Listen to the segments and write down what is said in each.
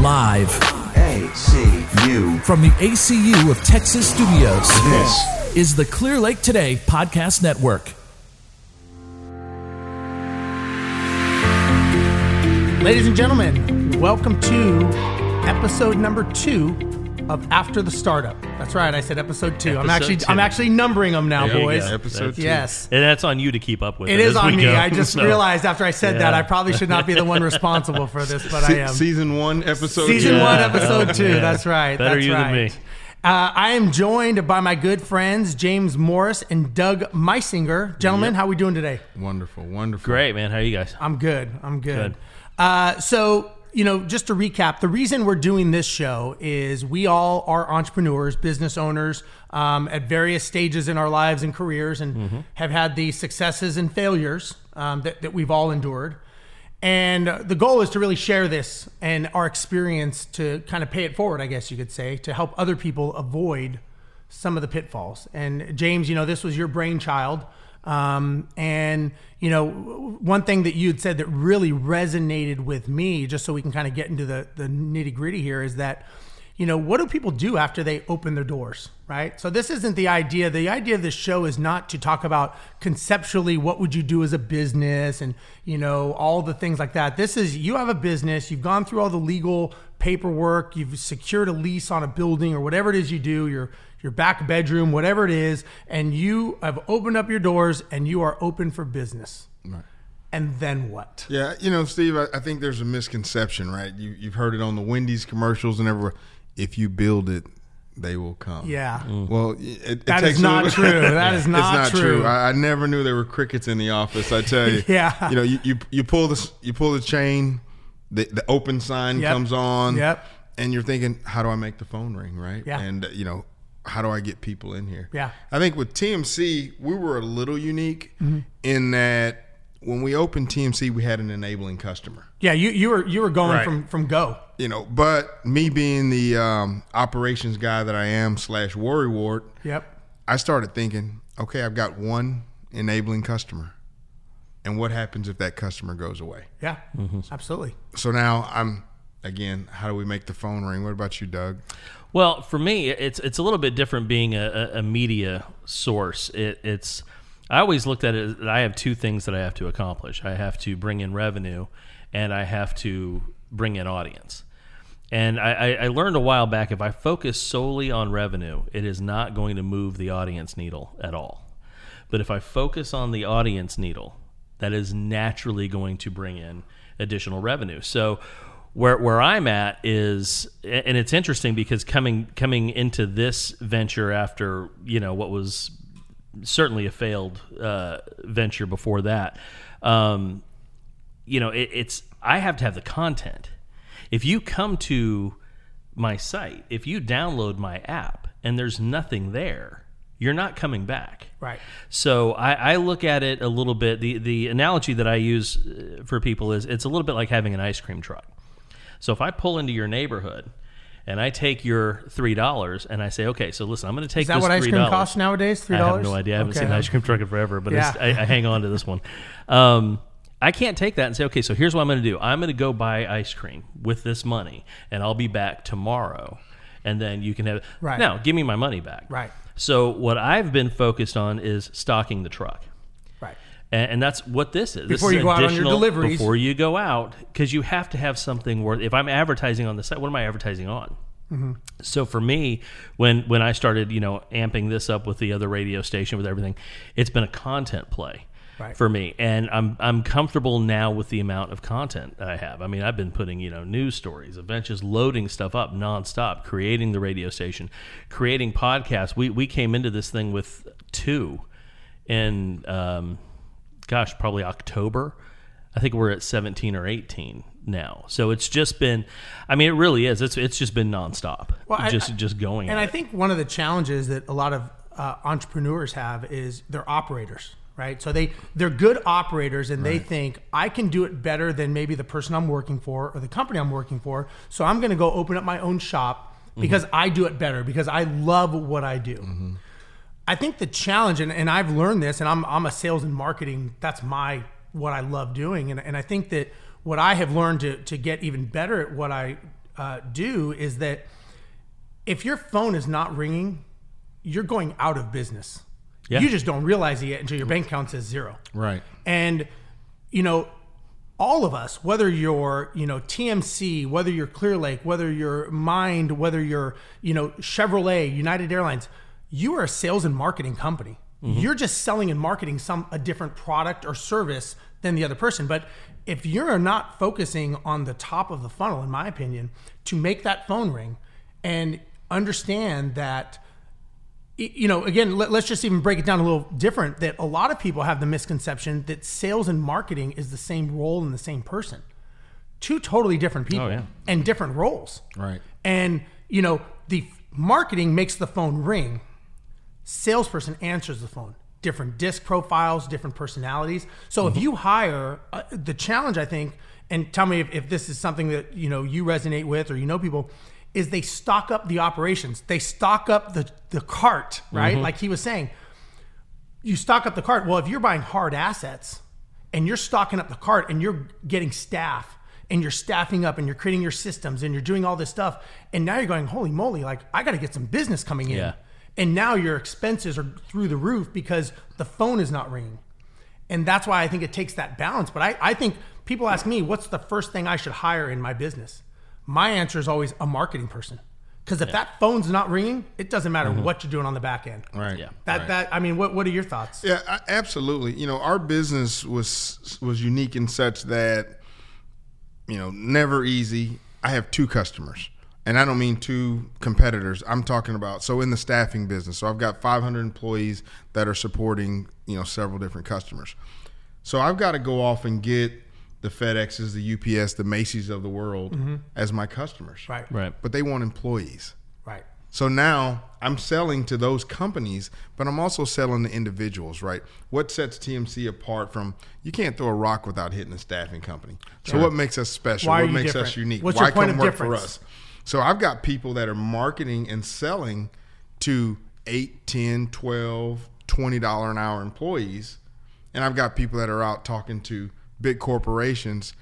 Live ACU. from the ACU of Texas Studios. This is the Clear Lake Today Podcast Network. Ladies and gentlemen, welcome to episode number two of After the Startup. That's right, I said episode two. I'm actually two. I'm actually numbering them now, There you boys. go. episode two. Yes. And that's on you to keep up with. It It is as on we me. go. I just So, realized after I said that Yeah. I probably should not be the one responsible for this, but I Se- am. Season one, episode Season two. one, Yeah. episode two. Yeah. That's right. Better that's you than right. me. Uh, I am joined by my good friends James Morris and Doug Meisinger. Gentlemen, how are we doing today? Wonderful, wonderful. Great, man. How are you guys? I'm good. I'm good. Good. Uh, so, you know, just to recap, the reason we're doing this show is we all are entrepreneurs, business owners um, at various stages in our lives and careers and have had the successes and failures um, that, that we've all endured. And the goal is to really share this and our experience to kind of pay it forward, I guess you could say, to help other people avoid some of the pitfalls. And James, you know, this was your brainchild. Um, and, you know, one thing that you'd said that really resonated with me, just so we can kind of get into the, the nitty gritty here, is that, you know, what do people do after they open their doors, right? So this isn't the idea. The idea of this show is not to talk about conceptually what would you do as a business and, you know, all the things like that. This is you have a business, you've gone through all the legal paperwork, you've secured a lease on a building or whatever it is you do, your your back bedroom, whatever it is, and you have opened up your doors and you are open for business. Right. And then what? Yeah, you know, Steve, I, I think there's a misconception, right? You, you've heard it on the Wendy's commercials and everywhere. If you build it, they will come. Yeah. Mm. Well, it, it That takes is not little- true. That is not true. it's not true. true. I, I never knew there were crickets in the office. I tell you. Yeah. You know, you, you you pull this, you pull the chain, the the open sign Yep. comes on. Yep. And you're thinking, how do I make the phone ring, right? Yeah. And you know, how do I get people in here? Yeah. I think with TMC, we were a little unique Mm-hmm. in that when we opened TMC, we had an enabling customer. Yeah, you, you were you were going Right. from from go. You know, but me being the um, operations guy that I am slash worry wart, Yep. I started thinking, okay, I've got one enabling customer. And what happens if that customer goes away? Yeah. Absolutely. So now I'm again, how do we make the phone ring? What about you, Doug? Well, for me, it's it's a little bit different being a, a, media source. It, it's I always looked at it. I have two things that I have to accomplish. I have to bring in revenue, and I have to bring in audience. And I, I learned a while back if I focus solely on revenue, it is not going to move the audience needle at all. But if I focus on the audience needle, that is naturally going to bring in additional revenue. So where where I'm at is and it's interesting because coming coming into this venture after, you know, what was certainly a failed uh, venture before that. Um, you know, it, it's I have to have the content. If you come to my site, if you download my app and there's nothing there, you're not coming back. Right. So I, I look at it a little bit. The the analogy that I use uh, for people is it's a little bit like having an ice cream truck. So if I pull into your neighborhood and I take your three dollars and I say, okay, so listen, I'm going to take Is that this what ice $3. cream costs nowadays? Three dollars. I have no idea. I haven't seen an ice cream truck in forever, but Yeah. I, I hang on to this one. Um, I can't take that and say, okay, so here's what I'm going to do. I'm going to go buy ice cream with this money, and I'll be back tomorrow, and then you can have. It. Right. Now, give me my money back. Right. So what I've been focused on is stocking the truck. And, and that's what this is. This Before is you go out on your deliveries. Before you go out, because you have to have something worth. If I'm advertising on the site, what am I advertising on? Mm-hmm. So for me, when when I started, you know, amping this up with the other radio station with everything, it's been a content play Right. for me, and I'm I'm comfortable now with the amount of content I have. I mean, I've been putting you know news stories, events, just loading stuff up nonstop, creating the radio station, creating podcasts. We we came into this thing with two, in um, gosh, probably October. I think we're at 17 or 18 now. So it's just been, I mean, it really is. It's it's just been nonstop. Well, I- just just going. And I it. think one of the challenges that a lot of uh, entrepreneurs have is they're operators, right? So they they're good operators, and they think I can do it better than maybe the person I'm working for or the company I'm working for. So I'm going to go open up my own shop because I do it better because I love what I do. I think the challenge, and, and I've learned this, and I'm, I'm a sales and marketing, that's my, what I love doing. And, and I think that what I have learned to, to get even better at what I uh, do is that if your phone is not ringing, you're going out of business. Yeah. You just don't realize it yet until your bank account says zero. Right. And, you know, all of us, whether you're, you know, TMC, whether you're Clear Lake, whether you're Mind, whether you're, you know, Chevrolet, United Airlines, you are a sales and marketing company. Mm-hmm. You're just selling and marketing some a different product or service than the other person. But if you're not focusing on the top of the funnel, in my opinion, to make that phone ring and understand that you know, again, let, us just even break it down a little different. That a lot of people have the misconception that sales and marketing is the same role in the same person. Two totally different oh, people yeah. and different roles. Right. And, you know, the marketing makes the phone ring, salesperson answers the phone. Different disc profiles, different personalities. So if you hire, uh, the challenge, I think, and tell me if, if this is something that, you know, you resonate with or you know people, is they stock up the operations. They stock up the, the cart, right? Like he was saying, you stock up the cart. Well, if you're buying hard assets and you're stocking up the cart and you're getting staff and you're staffing up and you're creating your systems and you're doing all this stuff, and now you're going, holy moly, like I got to get some business coming in. Yeah. And now your expenses are through the roof because the phone is not ringing. And that's why I think it takes that balance. But I, I think people ask me, what's the first thing I should hire in my business? My answer is always a marketing person. Because if that phone's not ringing, it doesn't matter mm-hmm. what you're doing on the back end. Right. Yeah. That right. that I mean, what what are your thoughts? Yeah, I- absolutely. You know, our business was was unique in such that, you know, never easy. I have two customers, and I don't mean two competitors. I'm talking about so in the staffing business. So I've got 500 employees that are supporting you know several different customers. So I've got to go off and get the FedExes, the UPS, the Macy's of the world mm-hmm. as my customers. Right. Right. But they want employees. Right. So now I'm selling to those companies, but I'm also selling to individuals, right? What sets TMC apart from you can't throw a rock without hitting a staffing company. So what makes us special? Why are what you makes us different? unique? What's Why your point come of work for difference? us? So I've got people that are marketing and selling to 8, 10, 12, 20 dollar an hour employees, and I've got people that are out talking to big corporations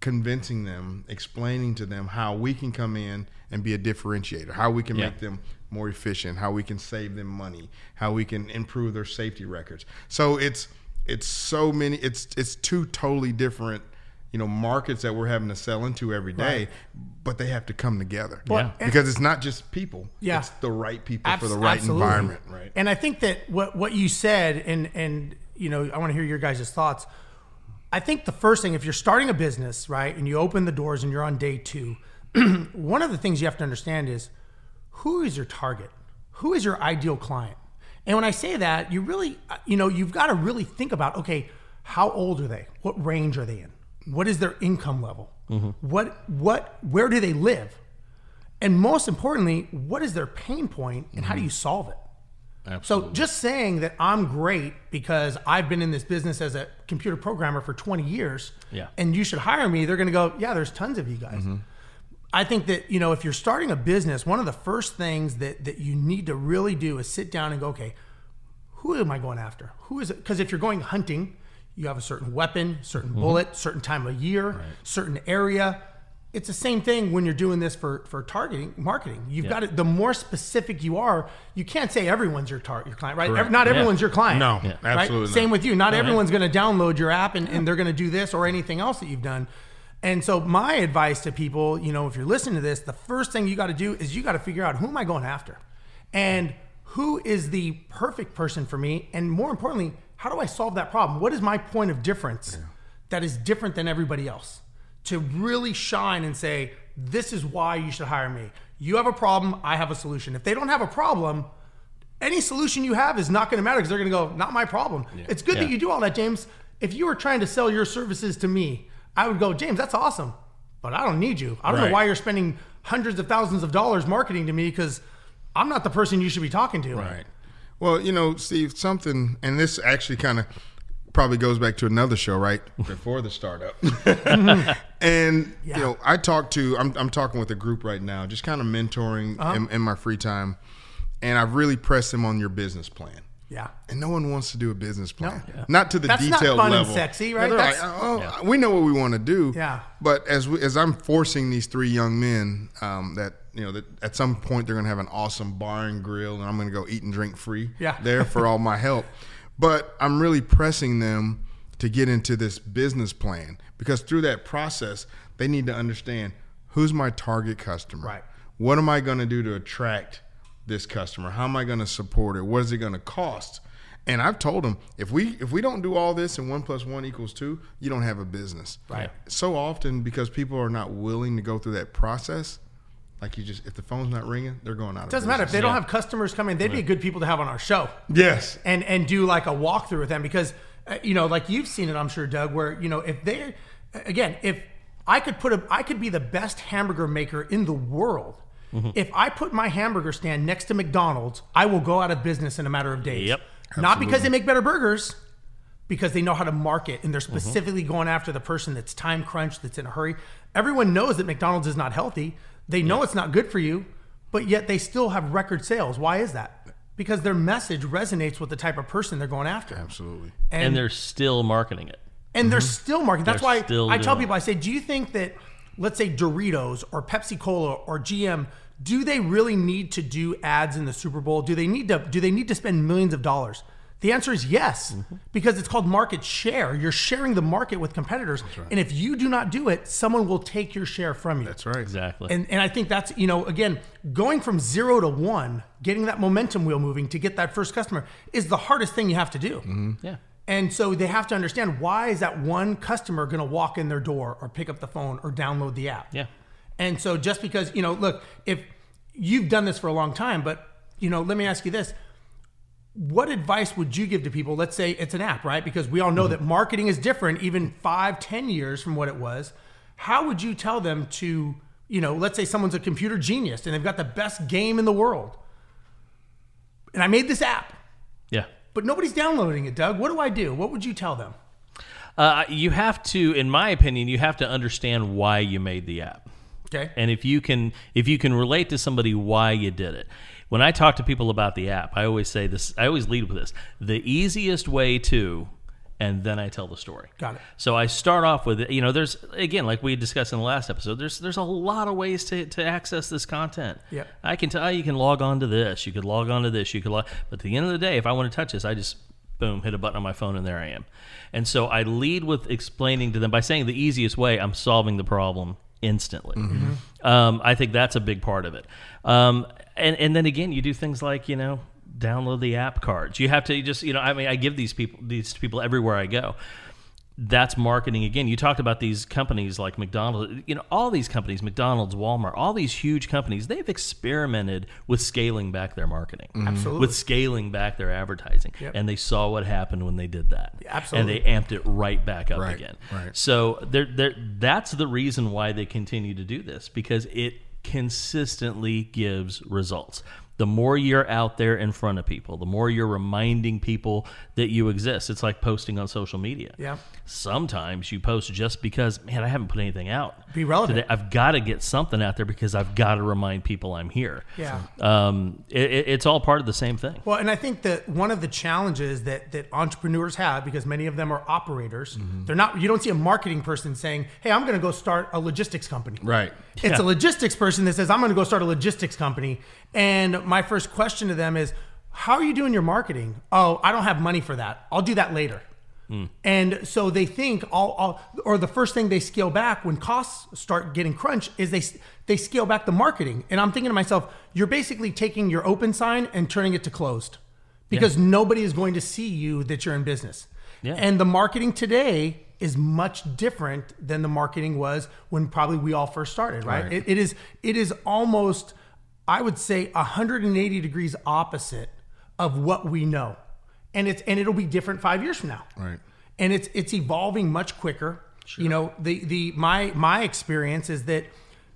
convincing them, explaining to them how we can come in and be a differentiator, how we can Yeah. make them more efficient, how we can save them money, how we can improve their safety records. So it's it's so many it's it's two totally different you know markets that we're having to sell into every day, but they have to come together. Well, and- because it's not just people. Yeah. It's the right people Abs- for the right absolutely. environment, right? And I think that what what you said, and and you know, I want to hear your guys' thoughts. I think the first thing, if you're starting a business, right, and you open the doors and you're on day two, one of the things you have to understand is who is your target? Who is your ideal client? And when I say that, you really, you know, you've got to really think about, okay, how old are they? What range are they in? What is their income level? What, what, where do they live? And most importantly, what is their pain point and how do you solve it? So just saying that I'm great because I've been in this business as a computer programmer for 20 years Yeah. and you should hire me, they're going to go, yeah, there's tons of you guys. Mm-hmm. I think that, you know, if you're starting a business, one of the first things that, that you need to really do is sit down and go, okay, who am I going after? Who is it? Because if you're going hunting, you have a certain weapon, certain mm-hmm. bullet, certain time of year, certain area. It's the same thing when you're doing this for for targeting marketing. You've got to the more specific you are, you can't say everyone's your tar- your client, right? Correct. Ev- Not everyone's your client. No, right? absolutely not. Same with you. Not everyone's going to download your app and, and they're going to do this or anything else that you've done. And so my advice to people, you know, if you're listening to this, the first thing you got to do is you got to figure out who am I going after? And who is the perfect person for me? And more importantly, how do I solve that problem? What is my point of difference that is different than everybody else? To really shine and say, this is why you should hire me. You have a problem, I have a solution. If they don't have a problem, any solution you have is not going to matter because they're going to go, not my problem. It's good that you do all that, James. If you were trying to sell your services to me, I would go, James, that's awesome, but I don't need you. I don't know why you're spending hundreds of thousands of dollars marketing to me because I'm not the person you should be talking to. Right. Well, you know, Steve, something, and this actually kind of probably goes back to another show, right? Before the startup. and, you know, I talk to, I'm, I'm talking with a group right now, just kind of mentoring uh-huh. in, in my free time. And I've really pressed them on your business plan. Yeah. and no one wants to do a business plan. Not to the That's not detailed fun and sexy, right? like, oh, we know what we want to do. Yeah. But as we, as I'm forcing these three young men um, that you know that at some point they're going to have an awesome bar and grill, and I'm going to go eat and drink free. Yeah. There for all my help, but I'm really pressing them to get into this business plan because through that process they need to understand who's my target customer. Right. What am I going to do to attract this customer? How am I going to support it? What is it going to cost? And I've told them if we if we don't do all this and one plus one equals two, you don't have a business. Right. So often because people are not willing to go through that process, like you just if the phone's not ringing, they're going out. Of it doesn't matter if they don't have customers coming. They'd be good people to have on our show. Yes. and and do like a walkthrough with them because uh, you know like you've seen it i'm sure doug where you know if they again if i could put a i could be the best hamburger maker in the world Mm-hmm. if i put my hamburger stand next to mcdonald's i will go out of business in a matter of days Yep. not because they make better burgers because they know how to market and they're Mm-hmm. specifically going after the person that's time crunched that's in a hurry everyone knows that mcdonald's is not healthy they know it's not good for you but yet they still have record sales why is that because their message resonates with the type of person they're going after Absolutely. and, they're still marketing it. and they're still marketing. That's They're why I tell people, I say, do you think that, let's say Doritos or Pepsi Cola or GM, do they really need to do ads in the Super Bowl? Do they need to? Do they need to spend millions of dollars? The answer is yes, Mm-hmm. because it's called market share. You're sharing the market with competitors, and if you do not do it, someone will take your share from you. That's right. Exactly. And, and I think that's, you know, again, going from zero to one, getting that momentum wheel moving to get that first customer is the hardest thing you have to do. Mm-hmm. yeah. And so they have to understand why is that one customer going to walk in their door or pick up the phone or download the app. Yeah. And so just because, you know, look, if you've done this for a long time, but, you know, let me ask you this. What advice would you give to people? Let's say it's an app, right? Because we all know mm-hmm. that marketing is different even five, ten years from what it was. How would you tell them to, you know, let's say someone's a computer genius and they've got the best game in the world. And I made this app, Yeah. But nobody's downloading it, Doug. What do I do? What would you tell them? Uh, you have to, in my opinion, you have to understand why you made the app. Okay. and if you can if you can relate to somebody why you did it when i talk to people about the app i always say this i always lead with this the easiest way to and then i tell the story. Got it. so i start off with you know there's again like we discussed in the last episode there's there's a lot of ways to, to access this content. Yeah. i can tell you can log on to this you could log on to this you could log but at the end of the day if i want to touch this i just boom hit a button on my phone and there i am. And so i lead with explaining to them by saying the easiest way i'm solving the problem instantly. Um, i think that's a big part of it. Um, and, and then again you do things like you know download the app cards you have to just you know i mean i give these people these to people everywhere i go that's marketing again. You talked about these companies like McDonald's, you know, all these companies, McDonald's, Walmart, all these huge companies, they've experimented with scaling back their marketing, mm-hmm. Absolutely. with scaling back their advertising, Yep. and they saw what happened when they did that, absolutely. and they amped it right back up Right, again. right. So they're, they're, that's the reason why they continue to do this because it consistently gives results. The more you're out there in front of people, the more you're reminding people that you exist. It's like posting on social media. Yeah. Sometimes you post just because, man, I haven't put anything out. Be relevant. Today. I've got to get something out there because I've got to remind people I'm here. Yeah. Um, it, it- it's all part of the same thing. Well, and I think that one of the challenges that that entrepreneurs have, because many of them are operators, they're not. You don't see a marketing person saying, "Hey, I'm going to go start a logistics company." Right. It's Yeah. a logistics person that says, "I'm going to go start a logistics company." And my first question to them is, "How are you doing your marketing?" "Oh, I don't have money for that. I'll do that later." Mm. And so they think all, all, or the first thing they scale back when costs start getting crunched is they they scale back the marketing. And I'm thinking to myself, you're basically taking your open sign and turning it to closed, because nobody is going to see you that you're in business. Yeah. And the marketing today is much different than the marketing was when probably we all first started, right? Right. It, it is it is almost, I would say, 180 degrees opposite of what we know, and it's and it'll be different five years from now Right. and it's it's evolving much quicker. Sure. You know, the the my my experience is that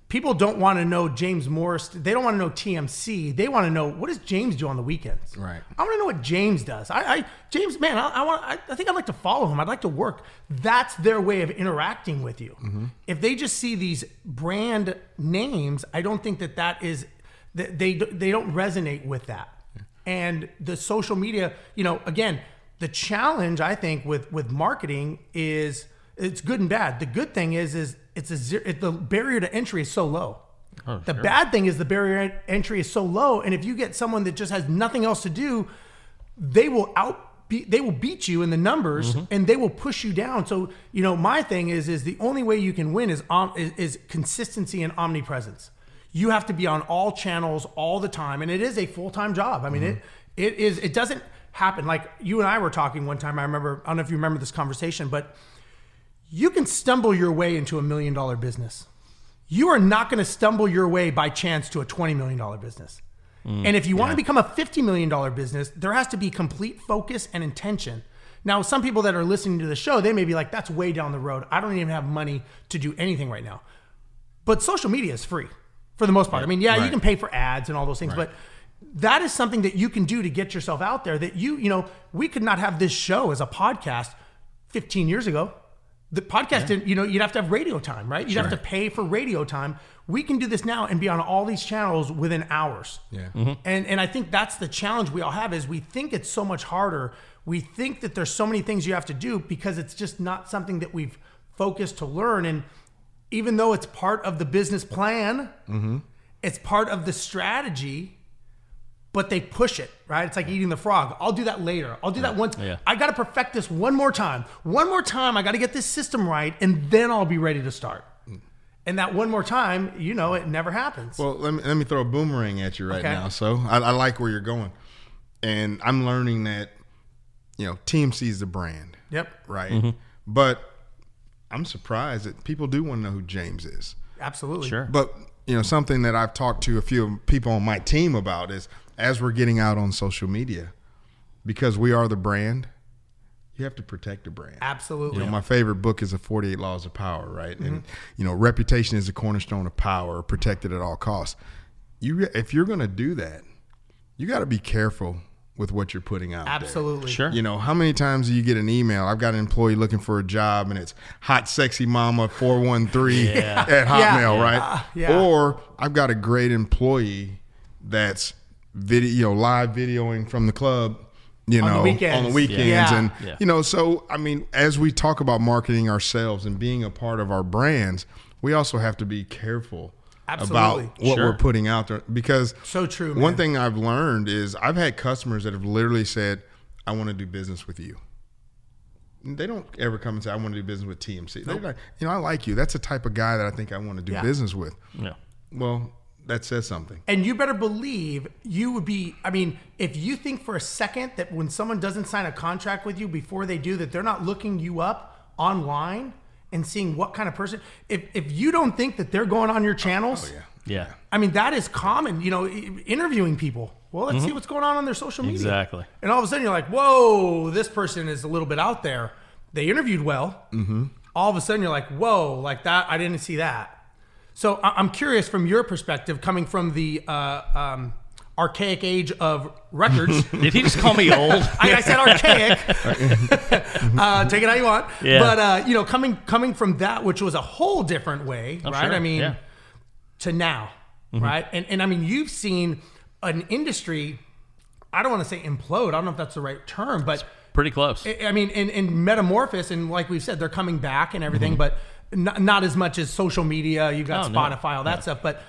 people don't want to know James Morris. They don't want to know TMC. They want to know what does James do on the weekends. Right. I want to know what James does. I, I James, man, I, I want. I, I think I'd like to follow him. I'd like to work. That's their way of interacting with you. Mm-hmm. If they just see these brand names, I don't think that that is that they they don't resonate with that. And the social media. You know, again, the challenge I think with with marketing is it's good and bad. The good thing is is it's a zero, it, the barrier to entry is so low. Oh, the bad thing is the barrier entry is so low, and if you get someone that just has nothing else to do, they will out be, they will beat you in the numbers mm-hmm. and they will push you down. So you know my thing is is the only way you can win is on is, is consistency and omnipresence. You have to be on all channels all the time, and it is a full time job. I mean it it is it doesn't happen like you and I were talking one time. I remember I don't know if you remember this conversation, but you can stumble your way into a million dollar business. You are not going to stumble your way by chance to a $20 million business. Mm, and if you want to become a $50 million business, there has to be complete focus and intention. Now, some people that are listening to the show, they may be like, that's way down the road. I don't even have money to do anything right now. But social media is free for the most part. I mean, yeah, you can pay for ads and all those things, but that is something that you can do to get yourself out there that you, you know, we could not have this show as a podcast 15 years ago. The podcast didn't, you know, you'd have to have radio time, right? You'd have to pay for radio time. We can do this now and be on all these channels within hours. Yeah. Mm-hmm. And and I think that's the challenge we all have is we think it's so much harder. We think that there's so many things you have to do because it's just not something that we've focused to learn. And even though it's part of the business plan, it's part of the strategy, but they push it, right? It's like eating the frog. I'll do that later. I'll do that once. Yeah. I got to perfect this one more time. One more time. I got to get this system right, and then I'll be ready to start. And that one more time, you know, it never happens. Well, let me let me throw a boomerang at you right Okay. now. So I, I like where you're going, and I'm learning that you know TMC is the brand, yep. right? Mm-hmm. But I'm surprised that people do want to know who James is. Absolutely. Sure. But you know, something that I've talked to a few people on my team about is as we're getting out on social media, because we are the brand, you have to protect the brand. Absolutely. You know, my favorite book is the 48 Laws of Power, right? And mm-hmm. you know, reputation is the cornerstone of power, protected at all costs. You if you're going to do that, you got to be careful with what you're putting out there. Absolutely. Sure. You know, how many times do you get an email? I've got an employee looking for a job and it's hot sexy mama 413 Yeah. at Hotmail, Yeah. right? Uh, yeah. Or I've got a great employee that's video, you know, live videoing from the club, you On know, weekends. on the weekends Yeah. and Yeah. you know, so I mean, as we talk about marketing ourselves and being a part of our brands, we also have to be careful Absolutely. about what Sure. we're putting out there because So true, One thing I've learned is I've had customers that have literally said, "I want to do business with you." They don't ever come and say, "I want to do business with TMC." They're like, "You know, I like you. That's the type of guy that I think I want to do Yeah. business with." Yeah. Well, that says something. And you better believe you would be. I mean, if you think for a second that when someone doesn't sign a contract with you before they do, that they're not looking you up online and seeing what kind of person. If if you don't think that they're going on your channels, Oh yeah. Yeah. I mean that is common. You know, interviewing people. Well, let's see what's going on on their social media. Exactly. And all of a sudden, you're like, "Whoa, this person is a little bit out there." They interviewed well. Mm-hmm. All of a sudden, you're like, "Whoa, like that! I didn't see that." So I- I'm curious from your perspective, coming from the uh, um, archaic age of records. Did he just call me old? I, I said archaic. uh, take it how you want. Yeah. But uh, you know, coming coming from that, which was a whole different way, right? sure. I mean, Yeah. to now, Mm-hmm. right? And and I mean, you've seen an industry. I don't want to say implode. I don't know if that's the right term, but Pretty close. I I mean, in, in metamorphosis, and like we've said, they're coming back and everything, Mm-hmm. but not, not as much as social media. You've got Oh, no. Spotify, all that stuff. But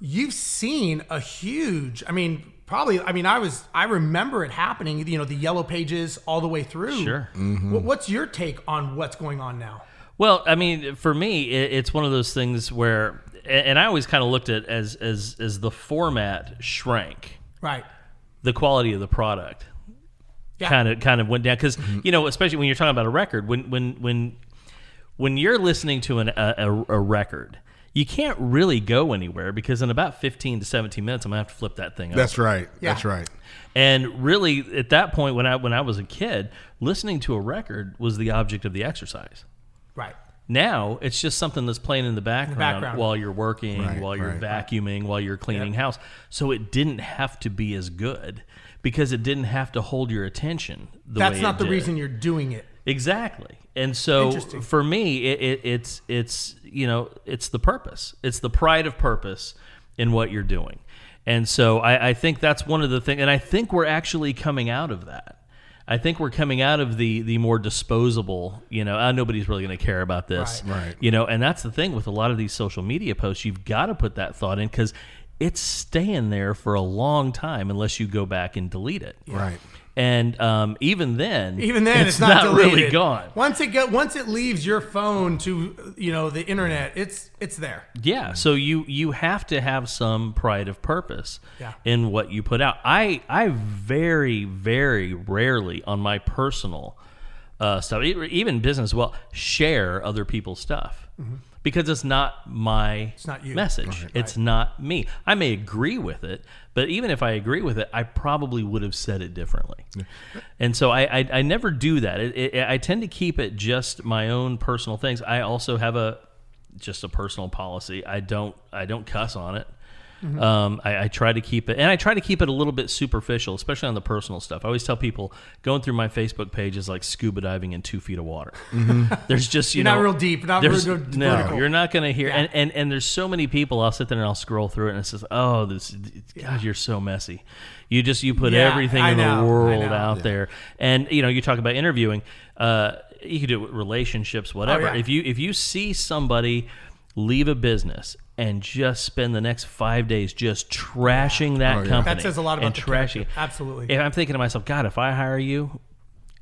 you've seen a huge. I mean, probably. I mean, I was. I remember it happening. You know, the yellow pages all the way through. Sure. Mm-hmm. What, what's your take on what's going on now? Well, I mean, for me, it, it's one of those things where, and I always kind of looked at it as as as the format shrank, Right. the quality of the product Yeah. kind of kind of went down because mm-hmm. you know, especially when you're talking about a record, when when when when you're listening to an, a, a record. You can't really go anywhere because in about 15 to 17 minutes, I'm gonna have to flip that thing. up. That's right. Yeah. That's right. And really, at that point, when I when I was a kid, listening to a record was the object of the exercise. Right. Now it's just something that's playing in the background, background. while you're working, Right, while you're right. vacuuming, while you're cleaning house. So it didn't have to be as good because it didn't have to hold your attention. The That's way not it the did. reason you're doing it. Exactly. And so for me, it, it, it's it's you know it's the purpose. It's the pride of purpose in what you're doing. And so I, I think that's one of the things, and I think we're actually coming out of that. I think we're coming out of the the more disposable, you know, uh, nobody's really going to care about this, Right. Right. You know, and that's the thing with a lot of these social media posts. You've got to put that thought in because it's staying there for a long time unless you go back and delete it, Right. And um, even then, Even then, it's, not, deleted. really gone. Once it go, once it leaves your phone to you know the internet, it's it's there. Yeah, so you you have to have some pride of purpose Yeah. in what you put out. I I very very rarely on my personal uh, stuff, even business, well, share other people's stuff because it's not my Mm-hmm. not you. message. It's not me. I may agree with it, but even if I agree with it, I probably would have said it differently. And so I, I I never do that. It, it, I tend to keep it just my own personal things. I also have a just a personal policy. I don't I don't cuss on it. Um, I, I try to keep it, and I try to keep it a little bit superficial, especially on the personal stuff. I always tell people going through my Facebook page is like scuba diving in two feet of water. There's just you You're know not real deep, not there's- real no, vertical. you're not going to hear. And, and and there's so many people. I'll sit there and I'll scroll through it, and it says, "Oh, this God, you're so messy." You just you put Yeah, everything I in know, the world know. out there, and you know you talk about interviewing. Uh, you can do it with relationships, whatever. yeah. If you if you see somebody leave a business and just spend the next five days just trashing that Oh, yeah. company, That says a lot about and the trashing. character. Absolutely. If I'm thinking to myself, God, if I hire you,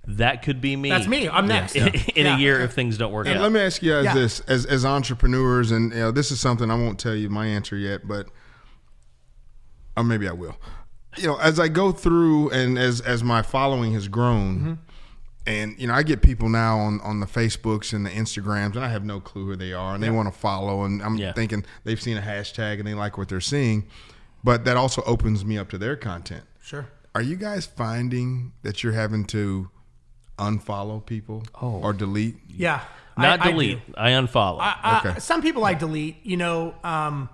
that could be me. That's me. I'm next. in Yeah. a year if things don't work And out. let me ask you guys Yeah. this: as as entrepreneurs, and you know, this is something I won't tell you my answer yet, but or maybe I will. You know, as I go through and as as my following has grown, Mm-hmm. And you know, I get people now on on the Facebooks and the Instagrams, and I have no clue who they are, and they want to follow, and I'm Yeah. thinking they've seen a hashtag and they like what they're seeing, but that also opens me up to their content. Sure. Are you guys finding that you're having to unfollow people or delete? Yeah. Not I- I delete. do. I, unfollow. I- Okay. some people I delete. You know, um,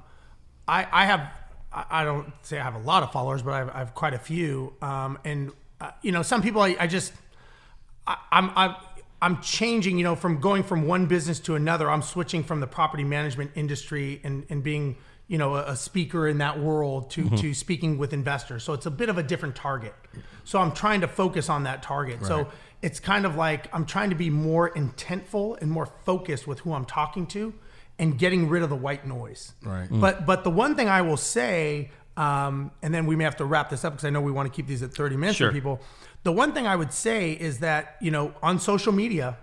I, I have. I I don't say I have a lot of followers, but I have, I have quite a few. Um, and uh, you know, some people I, I just I, I'm I'm I'm changing. You know, from going from one business to another. I'm switching from the property management industry and and being you know a, a speaker in that world to to speaking with investors. So it's a bit of a different target. So I'm trying to focus on that target. So it's kind of like I'm trying to be more intentful and more focused with who I'm talking to and getting rid of the white noise. Right. But but the one thing I will say, um, and then we may have to wrap this up because I know we want to keep these at 30 minutes Sure. for people. The one thing I would say is that you know on social media,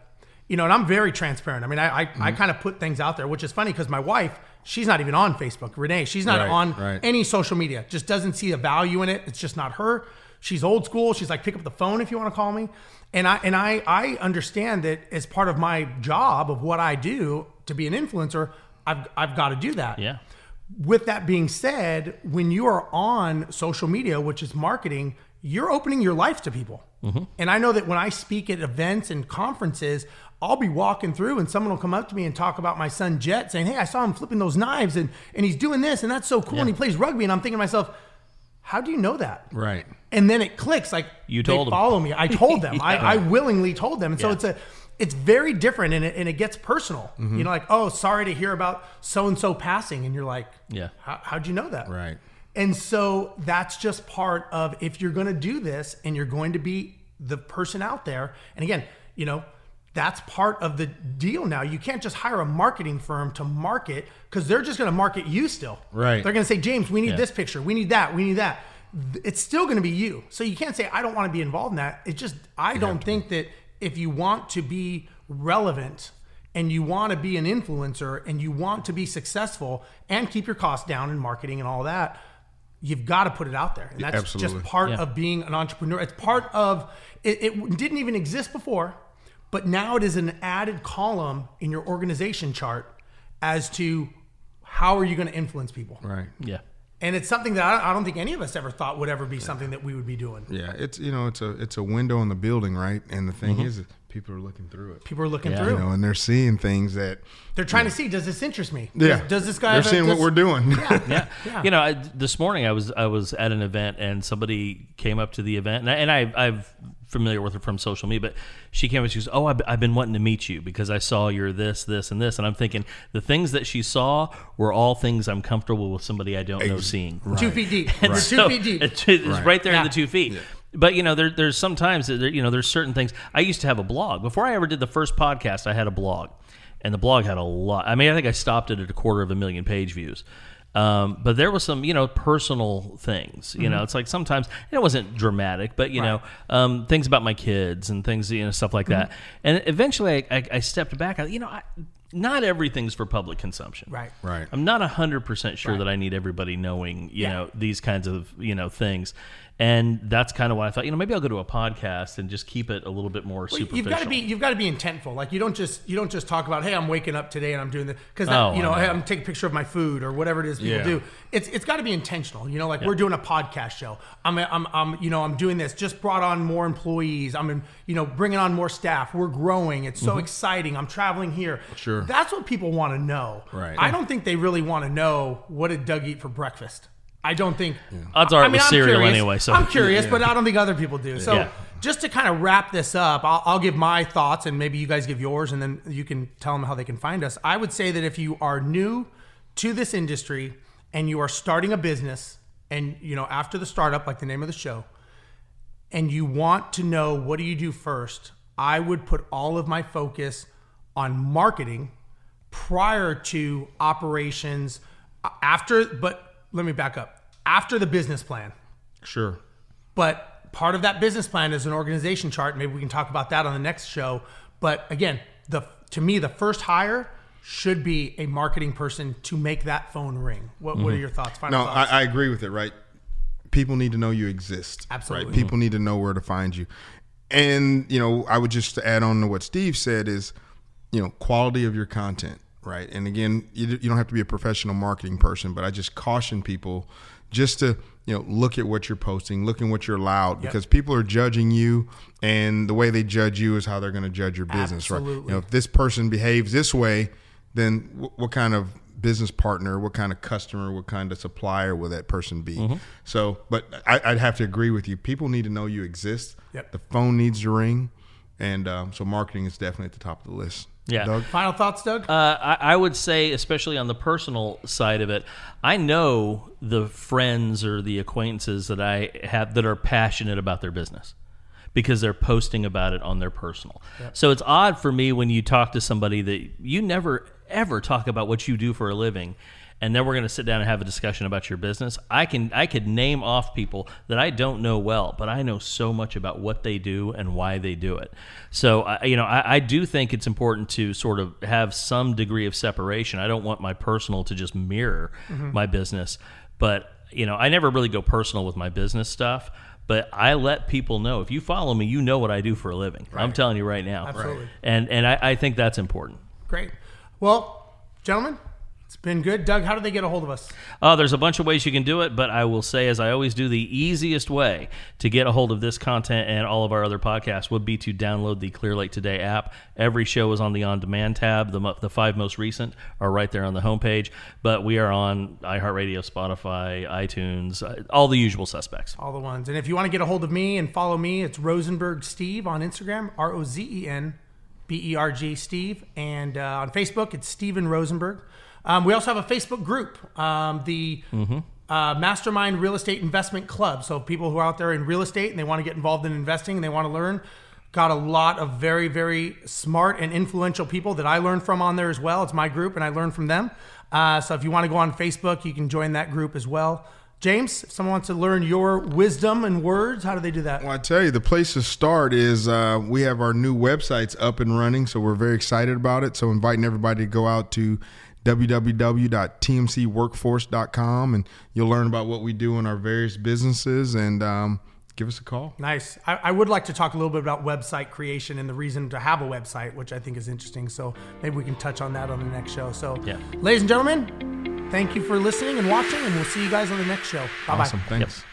you know, and I'm very transparent. I mean, I I, I mm-hmm. kind of put things out there, which is funny because my wife. She's not even on Facebook. Renee, she's not Right, on right. any social media. Just doesn't see a value in it. It's just not her. She's old school. She's like, pick up the phone if you want to call me. And I and I I understand that as part of my job of what I do to be an influencer, I've I've got to do that. yeah. With that being said, when you are on social media, which is marketing, you're opening your life to people. And I know that when I speak at events and conferences, I'll be walking through and someone will come up to me and talk about my son Jet, saying, Hey, I saw him flipping those knives and, and he's doing this and that's so cool. And he plays rugby. And I'm thinking to myself, How do you know that? Right. and then it clicks like You they told 'em. follow me i told them I, I willingly told them and so Yeah. it's a it's very different and it, and it gets personal Mm-hmm. you know like oh sorry to hear about so and so passing and you're like Yeah. How, how'd you know that Right. And so that's just part of if you're going to do this and you're going to be the person out there and again you know that's part of the deal now. You can't just hire a marketing firm to market because they're just going to market you still. Right. they're going to say james we need Yeah. this picture. We need that. We need that. It's still going to be you. So you can't say i don't want to be involved in that. It's just i don't think that if you want to be relevant and you want to be an influencer and you want to be successful and keep your costs down in marketing and all that you've got to put it out there and that's absolutely. just part Yeah. of being an entrepreneur it's part of it, it didn't even exist before but now it is an added column in your organization chart as to how are you going to influence people Right. Yeah. and it's something that I I don't think any of us ever thought would ever be something that we would be doing. Yeah, it's you know it's a it's a window in the building, right? And the thing mm-hmm. is, people are looking through it. People are looking Yeah. through. You know, and they're seeing things that They're trying to see does this interest me? yeah. Does, does this guy? They're have a- seeing what we're doing. yeah. Yeah. You know, I, this morning I was I was at an event and somebody came up to the event and, I, and I, I'm familiar with her from social media, but she came up and she goes, "Oh, I've, I've been wanting to meet you because I saw you're this, this, and this." And I'm thinking the things that she saw were all things I'm comfortable with somebody I don't know seeing. Two feet deep. And so two feet deep. It's, it's Right. right there in the two feet. But you know, there, there's sometimes that there, you know there's certain things. I used to have a blog before I ever did the first podcast. I had a blog, and the blog had a lot. I mean, I think I stopped it at a quarter of a million page views. Um, but there was some, you know, personal things. You know, it's like sometimes and it wasn't dramatic, but you know, um, things about my kids and things, you know, stuff like that. And eventually, I, I, I stepped back. I, you know, I, not everything's for public consumption. Right. Right. I'm not hundred percent sure that I need everybody knowing, you Yeah. know, these kinds of you know things, and that's kind of why I thought, you know, maybe I'll go to a podcast and just keep it a little bit more Well, superficial. You've got to be you've got to be intentful. Like you don't just you don't just talk about hey I'm waking up today and I'm doing this because Oh, you know I hey know. I'm taking a picture of my food or whatever it is people Yeah. do. It's it's got to be intentional. You know like we're doing a podcast show. I'm I'm I'm you know I'm doing this. Just brought on more employees. I'm in, you know bringing on more staff. We're growing. It's so mm-hmm. exciting. I'm traveling here. Sure. That's what people want to know. Right. I don't think they really want to know what did Doug eat for breakfast. I don't think. Odds are it was I'm cereal curious. anyway, so- I'm curious, but I don't think other people do. So Yeah. just to kind of wrap this up, I'll, I'll give my thoughts and maybe you guys give yours and then you can tell them how they can find us. I would say that if you are new to this industry and you are starting a business and, you know, after the startup, like the name of the show, and you want to know what do you do first, I would put all of my focus on marketing prior to operations after but let me back up. After the business plan. Sure. But part of that business plan is an organization chart. Maybe we can talk about that on the next show. But again, the to me, the first hire should be a marketing person to make that phone ring. What, what are mm-hmm. your thoughts? Final No, I. I agree with it. Right. People need to know you exist. Absolutely. Right. People need to know where to find you. And you know, I would just add on to what Steve said is, you know, quality of your content. Right. And again, you, you don't have to be a professional marketing person, but I just caution people just to you know look at what you're posting, look at what you're allowed, because people are judging you, and the way they judge you is how they're going to judge your business. Right. Absolutely. You know, if this person behaves this way, then w- what kind of business partner, what kind of customer, what kind of supplier will that person be? Mm-hmm. So, but I, I'd have to agree with you. People need to know you exist. Yep. The phone needs to ring, and um, so marketing is definitely at the top of the list. Yeah. Doug? Final thoughts, Doug? Uh, I, I would say, especially on the personal side of it, I know the friends or the acquaintances that I have that are passionate about their business because they're posting about it on their personal. So it's odd for me when you talk to somebody that you never ever talk about what you do for a living. And then we're going to sit down and have a discussion about your business. I can I could name off people that I don't know well, but I know so much about what they do and why they do it. So I, you know, I, I do think it's important to sort of have some degree of separation. I don't want my personal to just mirror mm-hmm. my business, but you know, I never really go personal with my business stuff. But I let people know if you follow me, you know what I do for a living. I'm telling you right now, Absolutely. and and I, I think that's important. Great. Well, gentlemen, it's been good. Doug, how do they get a hold of us? Oh, there's a bunch of ways you can do it, but I will say, as I always do, the easiest way to get a hold of this content and all of our other podcasts would be to download the Clear Lake Today app. Every show is on the on demand tab. The, the five most recent are right there on the homepage, but we are on iHeartRadio, Spotify, iTunes, uh, all the usual suspects. All the ones. And if you want to get a hold of me and follow me, it's Rozenberg Steve on Instagram, R O Z E N B E R G Steve. And uh, on Facebook, it's Steven Rozenberg. Um, we also have a Facebook group, um, the uh, Mastermind Real Estate Investment Club. So people who are out there in real estate and they want to get involved in investing and they want to learn. Got a lot of very, very smart and influential people that I learned from on there as well. It's my group and I learn from them. Uh, so if you want to go on Facebook, you can join that group as well. James, if someone wants to learn your wisdom and words, how do they do that? Well, I tell you, the place to start is uh, we have our new websites up and running, so we're very excited about it. So, inviting everybody to go out to www.tmcworkforce.com and you'll learn about what we do in our various businesses and um, give us a call. Nice. I, I would like to talk a little bit about website creation and the reason to have a website, which I think is interesting. So maybe we can touch on that on the next show. So, Yeah. ladies and gentlemen, thank you for listening and watching, and we'll see you guys on the next show. Bye bye. Awesome. Thanks.